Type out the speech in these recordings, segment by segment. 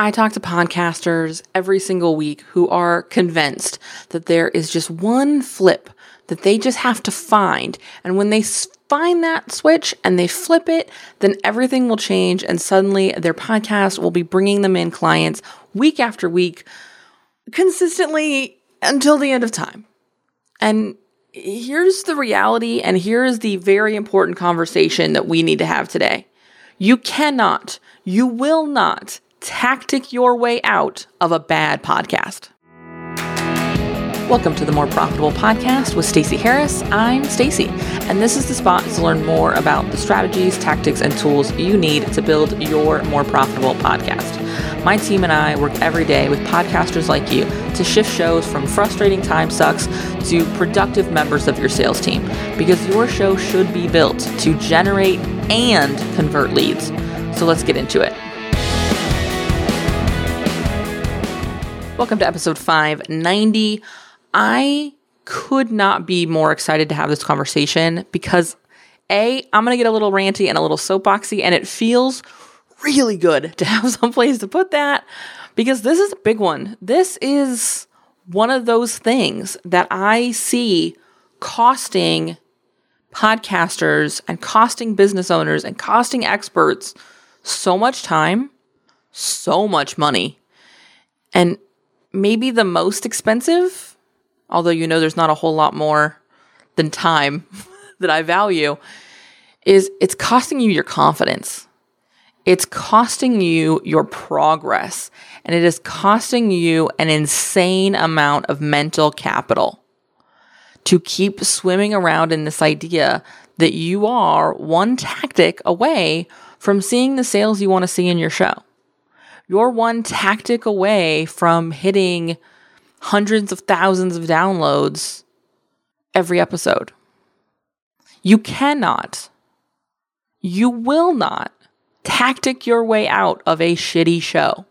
I talk to podcasters every single week who are convinced that there is just one flip that they just have to find. And when they find that switch and they flip it, then everything will change. And suddenly their podcast will be bringing them in clients week after week, consistently until the end of time. And here's the reality, and here's the very important conversation that we need to have today. You cannot, you will not tactic your way out of a bad podcast. Welcome to the More Profitable Podcast with Stacey Harris. I'm Stacey, and this is the spot to learn more about the strategies, tactics, and tools you need to build your more profitable podcast. My team and I work every day with podcasters like you to shift shows from frustrating time sucks to productive members of your sales team because your show should be built to generate and convert leads. So let's get into it. Welcome to episode 590. I could not be more excited to have this conversation because A, I'm going to get a little ranty and a little soapboxy, and it feels really good to have some place to put that because this is a big one. This is one of those things that I see costing podcasters and costing business owners and costing experts so much time, so much money. And maybe the most expensive, although you know there's not a whole lot more than time that I value, is it's costing you your confidence. It's costing you your progress and it is costing you an insane amount of mental capital to keep swimming around in this idea that you are one tactic away from seeing the sales you want to see in your show. You're one tactic away from hitting hundreds of thousands of downloads every episode. You cannot, you will not tactic your way out of a shitty show.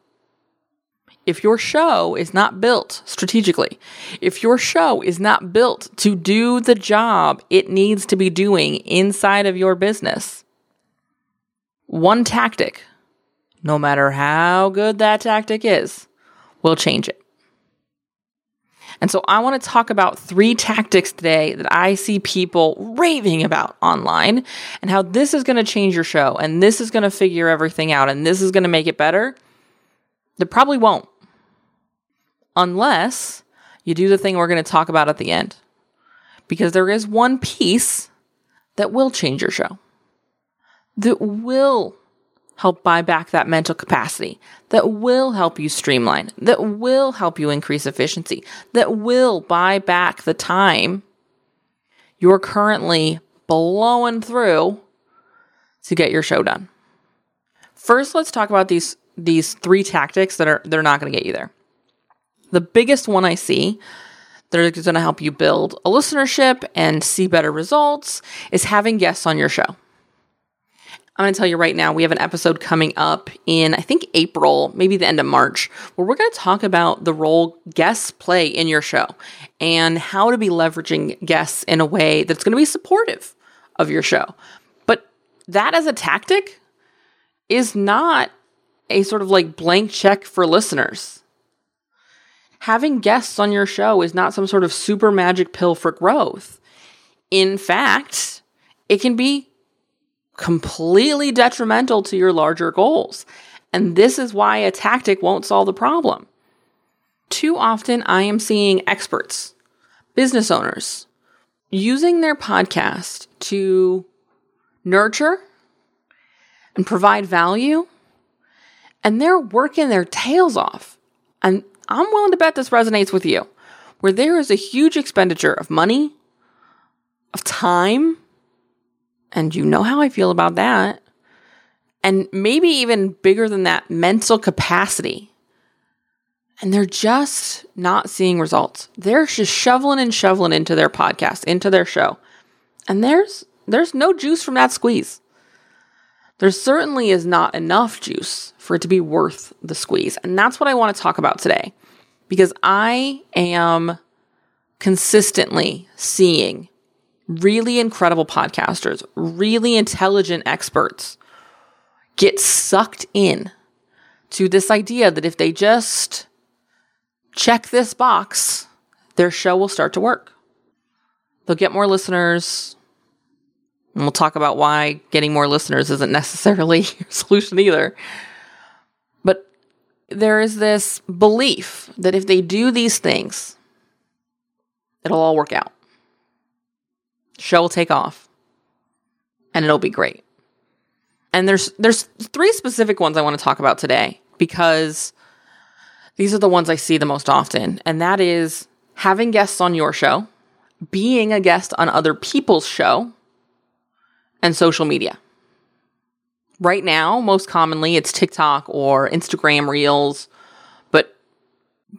If your show is not built strategically, if your show is not built to do the job it needs to be doing inside of your business, one tactic no matter how good that tactic is, will change it. And so I want to talk about three tactics today that I see people raving about online and how this is going to change your show and this is going to figure everything out and this is going to make it better. It probably won't. Unless you do the thing we're going to talk about at the end. Because there is one piece that will change your show, that will help buy back that mental capacity, that will help you streamline, that will help you increase efficiency, that will buy back the time you're currently blowing through to get your show done. First, let's talk about these these three tactics that are they're not going to get you there. The biggest one I see that is going to help you build a listenership and see better results is having guests on your show. I'm going to tell you right now, we have an episode coming up in, I think, April, maybe the end of March, where we're going to talk about the role guests play in your show and how to be leveraging guests in a way that's going to be supportive of your show. But that as a tactic is not a sort of like blank check for listeners. Having guests on your show is not some sort of super magic pill for growth. In fact, it can be completely detrimental to your larger goals. And this is why a tactic won't solve the problem. Too often, I am seeing experts, business owners, using their podcast to nurture and provide value, and they're working their tails off. And I'm willing to bet this resonates with you, where there is a huge expenditure of money, of time, and you know how I feel about that. And maybe even bigger than that, mental capacity. And they're just not seeing results. They're just shoveling and shoveling into their podcast, into their show. And there's there's no juice from that squeeze. There certainly is not enough juice for it to be worth the squeeze. And that's what I want to talk about today. Because I am consistently seeing really incredible podcasters, really intelligent experts get sucked in to this idea that if they just check this box, their show will start to work. They'll get more listeners. And we'll talk about why getting more listeners isn't necessarily your solution either. But there is this belief that if they do these things, it'll all work out. Show will take off and it'll be great. And there's there's three specific ones I want to talk about today because these are the ones I see the most often, and that is having guests on your show, being a guest on other people's show, and social media. Right now, most commonly it's TikTok or Instagram Reels, but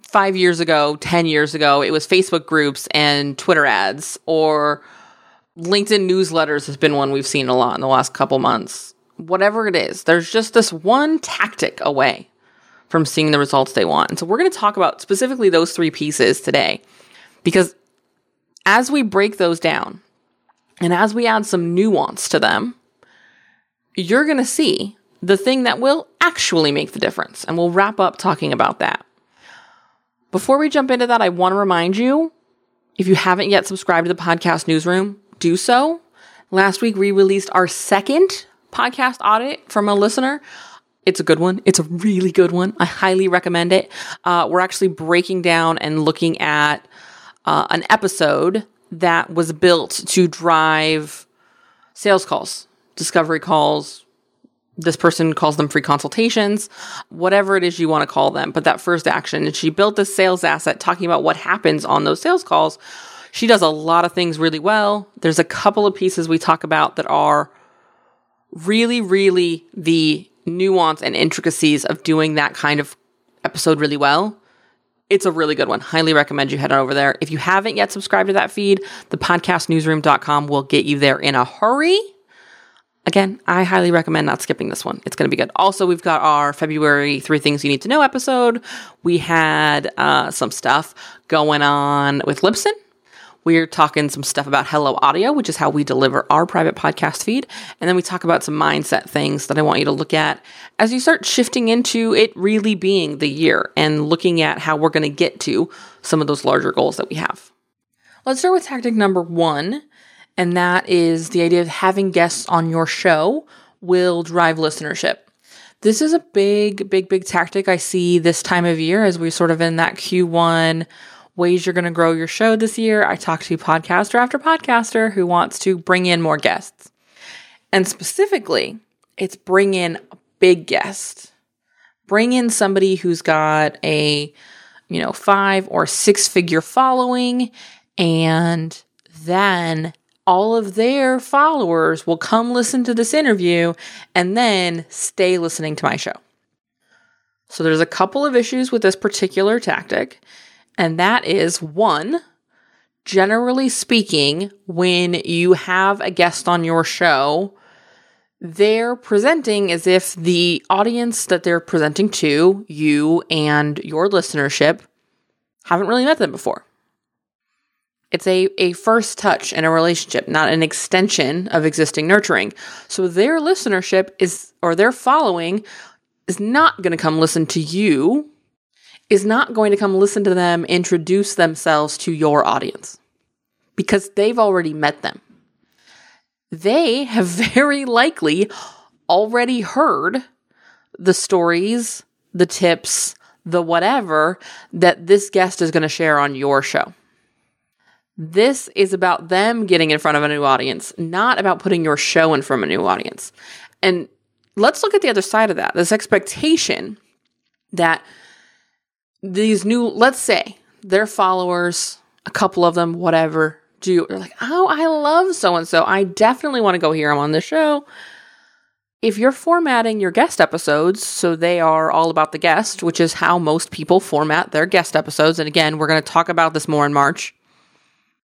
5 years ago, 10 years ago, it was Facebook groups and Twitter ads or LinkedIn newsletters has been one we've seen a lot in the last couple months. Whatever it is, there's just this one tactic away from seeing the results they want. And so we're going to talk about specifically those three pieces today because as we break those down and as we add some nuance to them, you're going to see the thing that will actually make the difference. And we'll wrap up talking about that. Before we jump into that, I want to remind you if you haven't yet subscribed to the podcast newsroom, do so. Last week, we released our second podcast audit from a listener. It's a good one. It's a really good one. I highly recommend it. Uh, we're actually breaking down and looking at uh, an episode that was built to drive sales calls, discovery calls. This person calls them free consultations, whatever it is you want to call them. But that first action, and she built this sales asset talking about what happens on those sales calls. She does a lot of things really well. There's a couple of pieces we talk about that are really, really the nuance and intricacies of doing that kind of episode really well, it's a really good one. Highly recommend you head over there. If you haven't yet subscribed to that feed, the podcastnewsroom.com will get you there in a hurry. Again, I highly recommend not skipping this one. It's going to be good. Also, we've got our February Three Things You Need to Know episode. We had uh, some stuff going on with Libsyn we're talking some stuff about Hello Audio, which is how we deliver our private podcast feed. And then we talk about some mindset things that I want you to look at as you start shifting into it really being the year and looking at how we're going to get to some of those larger goals that we have. Let's start with tactic number one, and that is the idea of having guests on your show will drive listenership. This is a big, big, big tactic I see this time of year as we're sort of in that Q1 ways you're going to grow your show this year, I talk to podcaster after podcaster who wants to bring in more guests. And specifically, it's bring in a big guest. Bring in somebody who's got a, you know, five or six figure following, and then all of their followers will come listen to this interview and then stay listening to my show. So there's a couple of issues with this particular tactic. And that is one, generally speaking, when you have a guest on your show, they're presenting as if the audience that they're presenting to, you and your listenership, haven't really met them before. It's a, a first touch in a relationship, not an extension of existing nurturing. So their listenership is, or their following is not going to come listen to you is not going to come listen to them introduce themselves to your audience because they've already met them. They have very likely already heard the stories, the tips, the whatever that this guest is going to share on your show. This is about them getting in front of a new audience, not about putting your show in front of a new audience. And let's look at the other side of that this expectation that these new, let's say their followers, a couple of them, whatever, do they're like, oh, I love so and so. I definitely want to go hear them on the show. If you're formatting your guest episodes so they are all about the guest, which is how most people format their guest episodes, and again, we're going to talk about this more in March,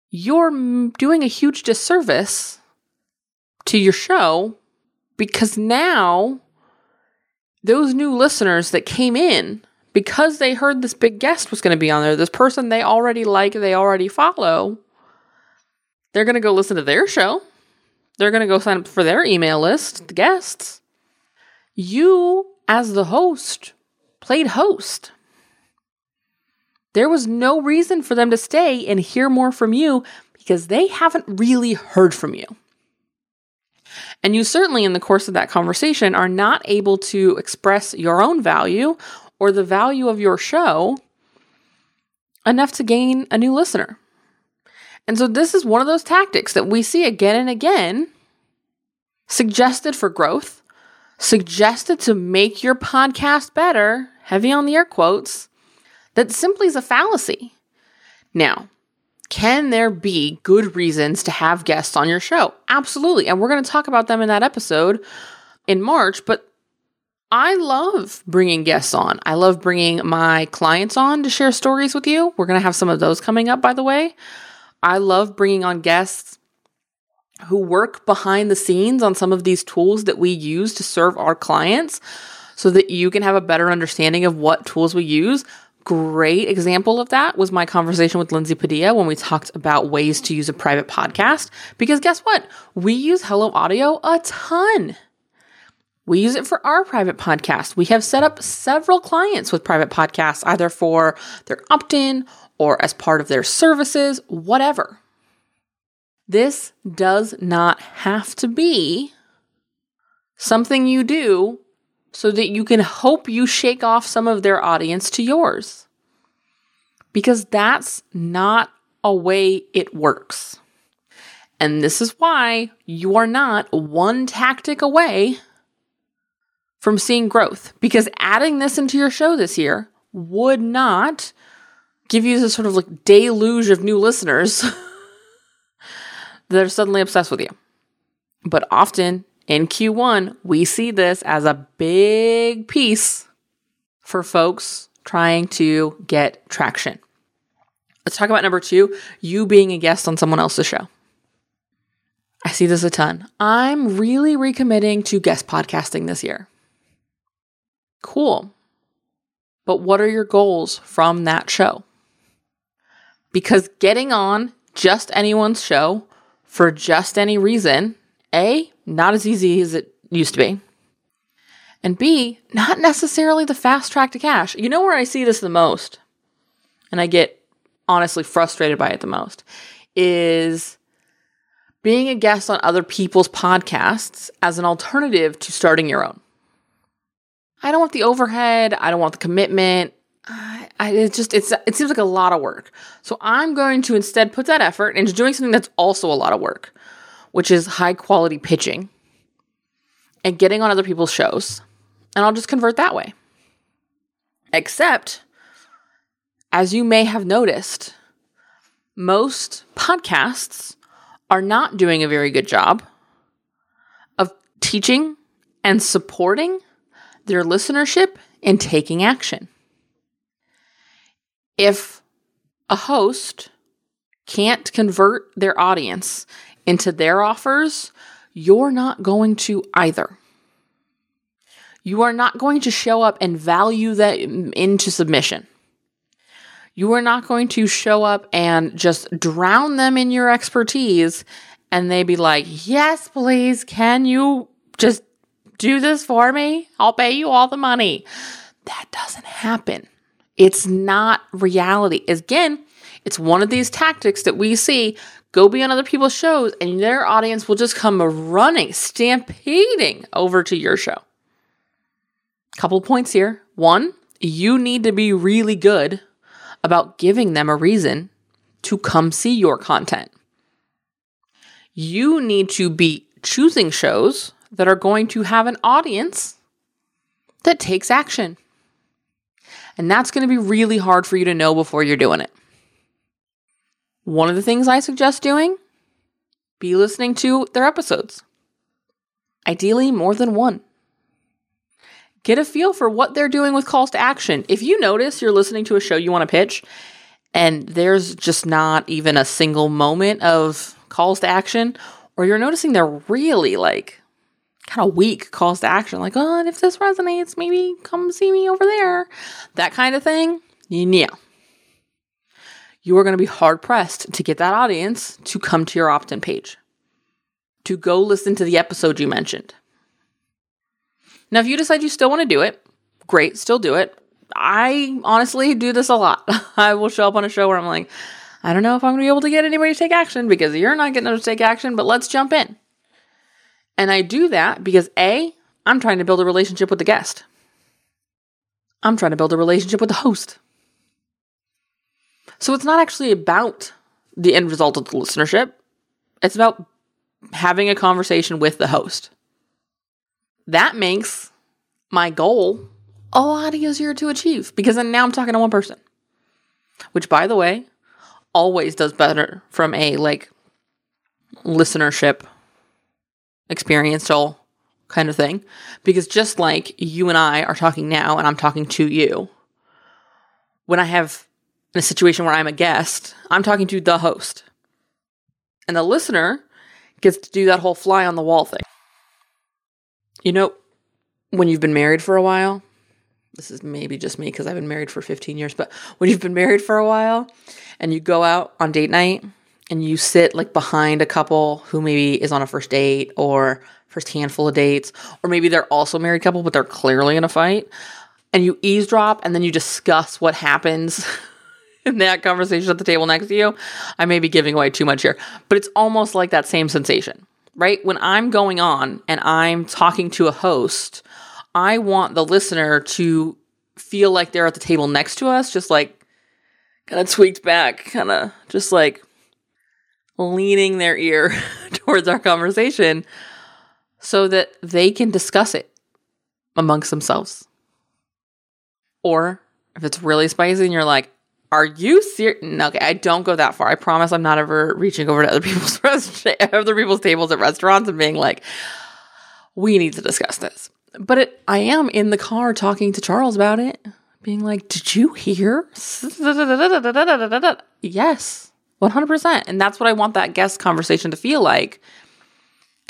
you're doing a huge disservice to your show because now those new listeners that came in because they heard this big guest was going to be on there, this person they already like, they already follow, they're going to go listen to their show. They're going to go sign up for their email list, the guests. You, as the host, played host. There was no reason for them to stay and hear more from you because they haven't really heard from you. And you certainly, in the course of that conversation, are not able to express your own value or the value of your show enough to gain a new listener. And so, this is one of those tactics that we see again and again suggested for growth, suggested to make your podcast better, heavy on the air quotes, that simply is a fallacy. Now, can there be good reasons to have guests on your show? Absolutely. And we're going to talk about them in that episode in March, but I love bringing guests on. I love bringing my clients on to share stories with you. We're going to have some of those coming up, by the way. I love bringing on guests who work behind the scenes on some of these tools that we use to serve our clients so that you can have a better understanding of what tools we use. Great example of that was my conversation with Lindsay Padilla when we talked about ways to use a private podcast. Because guess what? We use Hello Audio a ton. We use it for our private podcast. We have set up several clients with private podcasts, either for their opt in or as part of their services, whatever. This does not have to be something you do so that you can hope you shake off some of their audience to yours. Because that's not a way it works. And this is why you are not one tactic away from seeing growth. Because adding this into your show this year would not give you this sort of like deluge of new listeners that are suddenly obsessed with you. But often in Q1, we see this as a big piece for folks trying to get traction. Let's talk about number two you being a guest on someone else's show. I see this a ton. I'm really recommitting to guest podcasting this year. Cool. But what are your goals from that show? Because getting on just anyone's show for just any reason, A, not as easy as it used to be. And B, not necessarily the fast track to cash. You know where I see this the most, and I get honestly frustrated by it the most, is being a guest on other people's podcasts as an alternative to starting your own. I don't want the overhead, I don't want the commitment. I, I it just it's it seems like a lot of work. So I'm going to instead put that effort into doing something that's also a lot of work, which is high quality pitching and getting on other people's shows. And I'll just convert that way. Except, as you may have noticed, most podcasts are not doing a very good job of teaching and supporting their listenership and taking action. If a host can't convert their audience into their offers, you're not going to either. You are not going to show up and value them into submission. You are not going to show up and just drown them in your expertise and they be like, Yes, please, can you just do this for me? I'll pay you all the money. That doesn't happen. It's not reality. Again, it's one of these tactics that we see go be on other people's shows and their audience will just come running, stampeding over to your show. Couple points here. One, you need to be really good about giving them a reason to come see your content. You need to be choosing shows that are going to have an audience that takes action. And that's going to be really hard for you to know before you're doing it. One of the things I suggest doing be listening to their episodes. Ideally, more than one. Get a feel for what they're doing with calls to action. If you notice you're listening to a show you want to pitch and there's just not even a single moment of calls to action, or you're noticing they're really like kind of weak calls to action, like, oh, and if this resonates, maybe come see me over there, that kind of thing, yeah you are going to be hard pressed to get that audience to come to your opt in page, to go listen to the episode you mentioned. Now, if you decide you still want to do it, great, still do it. I honestly do this a lot. I will show up on a show where I'm like, I don't know if I'm going to be able to get anybody to take action because you're not getting them to take action, but let's jump in. And I do that because A, I'm trying to build a relationship with the guest. I'm trying to build a relationship with the host. So it's not actually about the end result of the listenership, it's about having a conversation with the host. That makes my goal a lot easier to achieve because then now I'm talking to one person. Which, by the way, always does better from a like listenership experiential kind of thing. Because just like you and I are talking now and I'm talking to you, when I have in a situation where I'm a guest, I'm talking to the host. And the listener gets to do that whole fly on the wall thing. You know, when you've been married for a while, this is maybe just me because I've been married for 15 years, but when you've been married for a while and you go out on date night and you sit like behind a couple who maybe is on a first date or first handful of dates, or maybe they're also a married couple, but they're clearly in a fight, and you eavesdrop and then you discuss what happens in that conversation at the table next to you. I may be giving away too much here, but it's almost like that same sensation, right? When I'm going on and I'm talking to a host, I want the listener to feel like they're at the table next to us, just like kind of tweaked back, kind of just like leaning their ear towards our conversation so that they can discuss it amongst themselves. Or if it's really spicy and you're like, are you serious? No, okay, I don't go that far. I promise I'm not ever reaching over to other people's rest- other people's tables at restaurants and being like, we need to discuss this. But it, I am in the car talking to Charles about it, being like, did you hear? Yes, 100%. And that's what I want that guest conversation to feel like.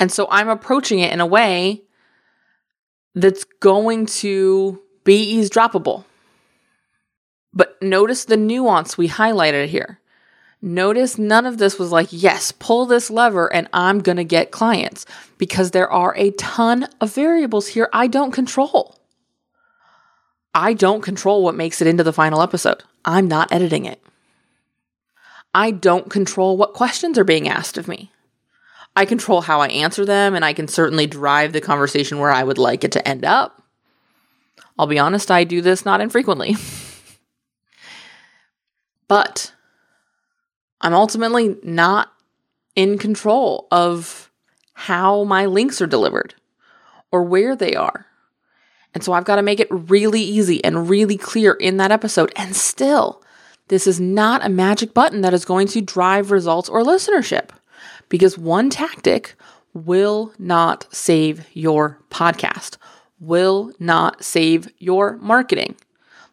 And so I'm approaching it in a way that's going to be eavesdroppable. But notice the nuance we highlighted here. Notice none of this was like, yes, pull this lever and I'm going to get clients because there are a ton of variables here I don't control. I don't control what makes it into the final episode. I'm not editing it. I don't control what questions are being asked of me. I control how I answer them, and I can certainly drive the conversation where I would like it to end up. I'll be honest, I do this not infrequently. but I'm ultimately not in control of how my links are delivered or where they are. And so I've got to make it really easy and really clear in that episode. And still, this is not a magic button that is going to drive results or listenership because one tactic will not save your podcast, will not save your marketing.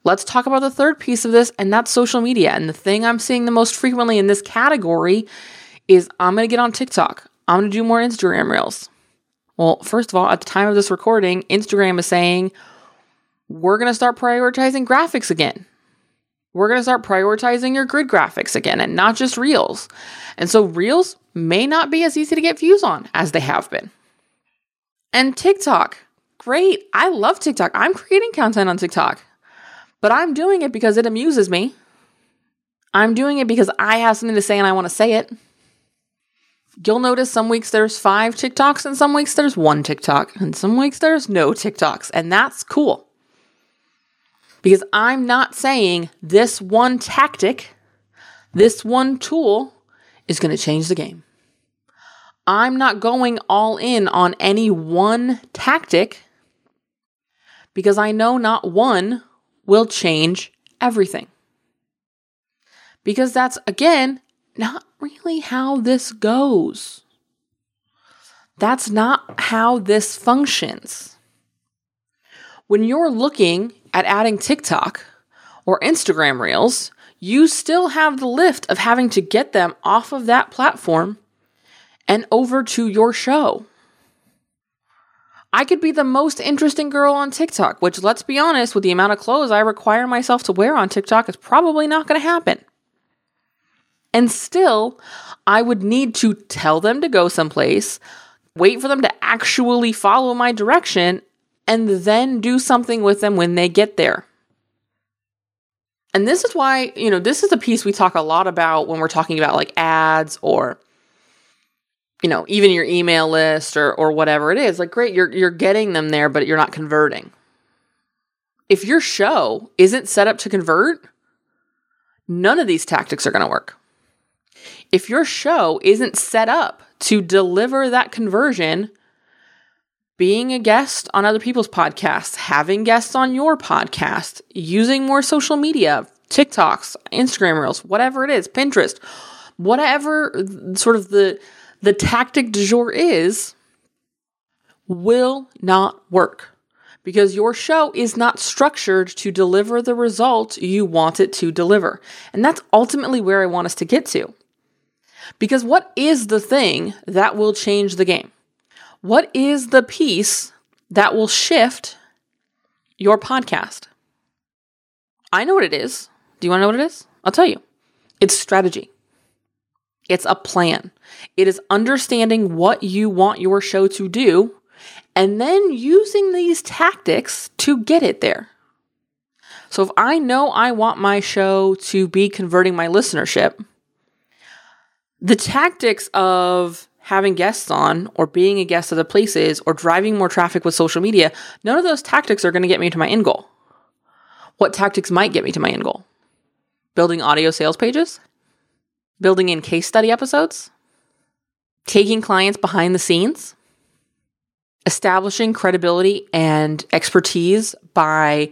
Let's talk about the third piece of this, and that's social media. And the thing I'm seeing the most frequently in this category is I'm gonna get on TikTok, I'm gonna do more Instagram reels. Well, first of all, at the time of this recording, Instagram is saying we're gonna start prioritizing graphics again. We're gonna start prioritizing your grid graphics again and not just reels. And so, reels may not be as easy to get views on as they have been. And TikTok, great. I love TikTok. I'm creating content on TikTok. But I'm doing it because it amuses me. I'm doing it because I have something to say and I want to say it. You'll notice some weeks there's five TikToks and some weeks there's one TikTok and some weeks there's no TikToks. And that's cool. Because I'm not saying this one tactic, this one tool is going to change the game. I'm not going all in on any one tactic because I know not one will change everything. Because that's, again, not really how this goes. That's not how this functions. When you're looking at adding TikTok or Instagram Reels, you still have the lift of having to get them off of that platform and over to your show. I could be the most interesting girl on TikTok, which, let's be honest, with the amount of clothes I require myself to wear on TikTok, is probably not going to happen. And still, I would need to tell them to go someplace, wait for them to actually follow my direction, and then do something with them when they get there. And this is why, you know, this is a piece we talk a lot about when we're talking about like ads or you know, even your email list or or whatever it is. Like great, you're you're getting them there but you're not converting. If your show isn't set up to convert, none of these tactics are going to work. If your show isn't set up to deliver that conversion, being a guest on other people's podcasts, having guests on your podcast, using more social media, TikToks, Instagram Reels, whatever it is, Pinterest, whatever sort of the the tactic du jour is, will not work because your show is not structured to deliver the result you want it to deliver. And that's ultimately where I want us to get to. Because what is the thing that will change the game? What is the piece that will shift your podcast? I know what it is. Do you want to know what it is? I'll tell you. It's strategy. It's a plan. It is understanding what you want your show to do and then using these tactics to get it there. So if I know I want my show to be converting my listenership, the tactics of having guests on or being a guest at the places or driving more traffic with social media, none of those tactics are going to get me to my end goal. What tactics might get me to my end goal? Building audio sales pages, building in case study episodes, taking clients behind the scenes, establishing credibility and expertise by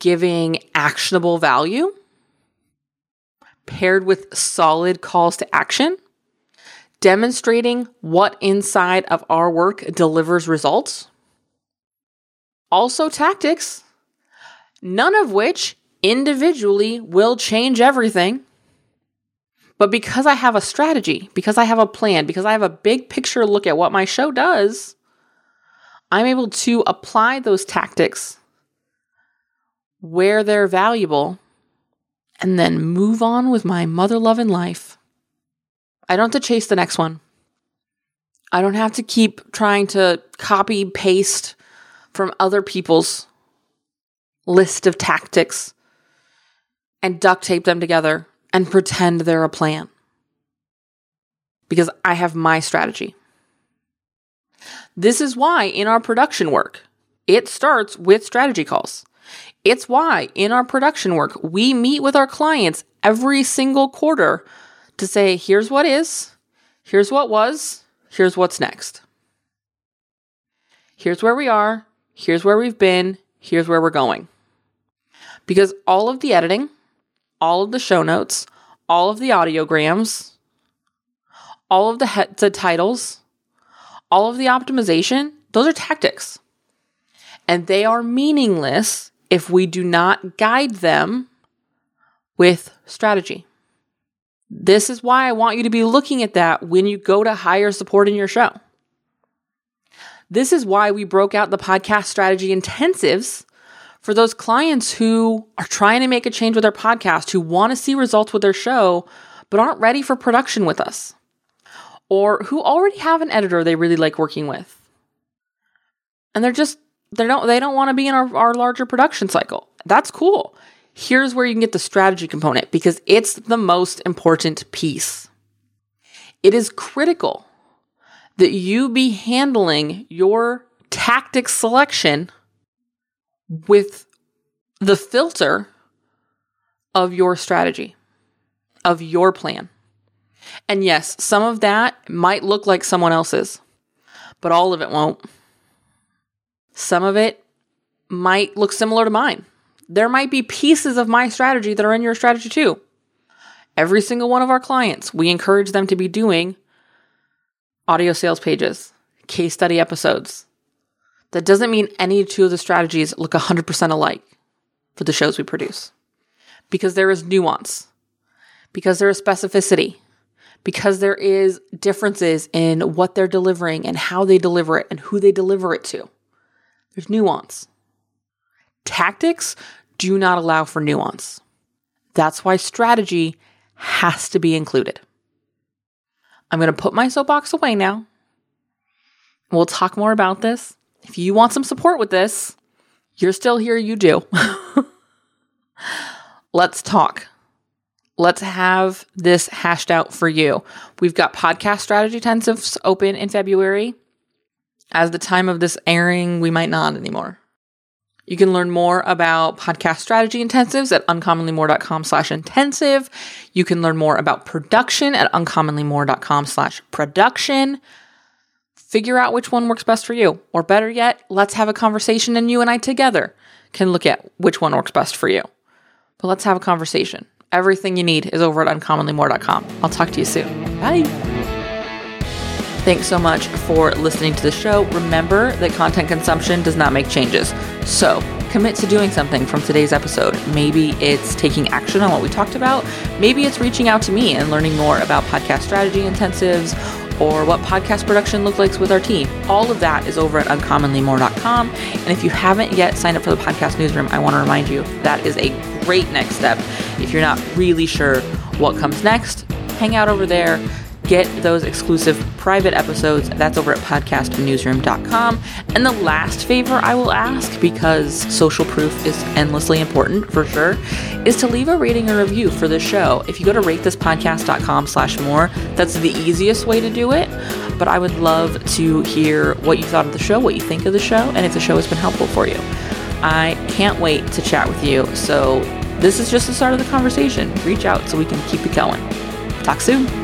giving actionable value? Paired with solid calls to action, demonstrating what inside of our work delivers results. Also, tactics, none of which individually will change everything. But because I have a strategy, because I have a plan, because I have a big picture look at what my show does, I'm able to apply those tactics where they're valuable and then move on with my mother loving life. I don't have to chase the next one. I don't have to keep trying to copy paste from other people's list of tactics and duct tape them together and pretend they're a plan. Because I have my strategy. This is why in our production work, it starts with strategy calls. It's why in our production work, we meet with our clients every single quarter to say, here's what is, here's what was, here's what's next. Here's where we are, here's where we've been, here's where we're going. Because all of the editing, all of the show notes, all of the audiograms, all of the, he- the titles, all of the optimization, those are tactics. And they are meaningless if we do not guide them with strategy. This is why I want you to be looking at that when you go to hire support in your show. This is why we broke out the podcast strategy intensives for those clients who are trying to make a change with their podcast, who want to see results with their show, but aren't ready for production with us, or who already have an editor they really like working with. And they're just they don't they don't want to be in our, our larger production cycle. That's cool. Here's where you can get the strategy component because it's the most important piece. It is critical that you be handling your tactic selection with the filter of your strategy, of your plan. And yes, some of that might look like someone else's, but all of it won't. Some of it might look similar to mine. There might be pieces of my strategy that are in your strategy too. Every single one of our clients, we encourage them to be doing audio sales pages, case study episodes. That doesn't mean any two of the strategies look 100% alike for the shows we produce. Because there is nuance, because there is specificity, because there is differences in what they're delivering and how they deliver it and who they deliver it to. There's nuance. Tactics do not allow for nuance. That's why strategy has to be included. I'm going to put my soapbox away now. We'll talk more about this. If you want some support with this, you're still here, you do. Let's talk. Let's have this hashed out for you. We've got podcast strategy intensives open in February. As the time of this airing, we might not anymore. You can learn more about podcast strategy intensives at uncommonlymore.com slash intensive. You can learn more about production at uncommonlymore.com slash production. Figure out which one works best for you. Or better yet, let's have a conversation and you and I together can look at which one works best for you. But let's have a conversation. Everything you need is over at uncommonlymore.com. I'll talk to you soon. Bye. Thanks so much for listening to the show. Remember that content consumption does not make changes. So commit to doing something from today's episode. Maybe it's taking action on what we talked about. Maybe it's reaching out to me and learning more about podcast strategy intensives or what podcast production looks like with our team. All of that is over at uncommonlymore.com. And if you haven't yet signed up for the podcast newsroom, I want to remind you that is a great next step. If you're not really sure what comes next, hang out over there get those exclusive private episodes. That's over at podcastnewsroom.com. And the last favor I will ask, because social proof is endlessly important for sure, is to leave a rating or review for the show. If you go to ratethispodcast.com slash more, that's the easiest way to do it. But I would love to hear what you thought of the show, what you think of the show, and if the show has been helpful for you. I can't wait to chat with you. So this is just the start of the conversation. Reach out so we can keep it going. Talk soon.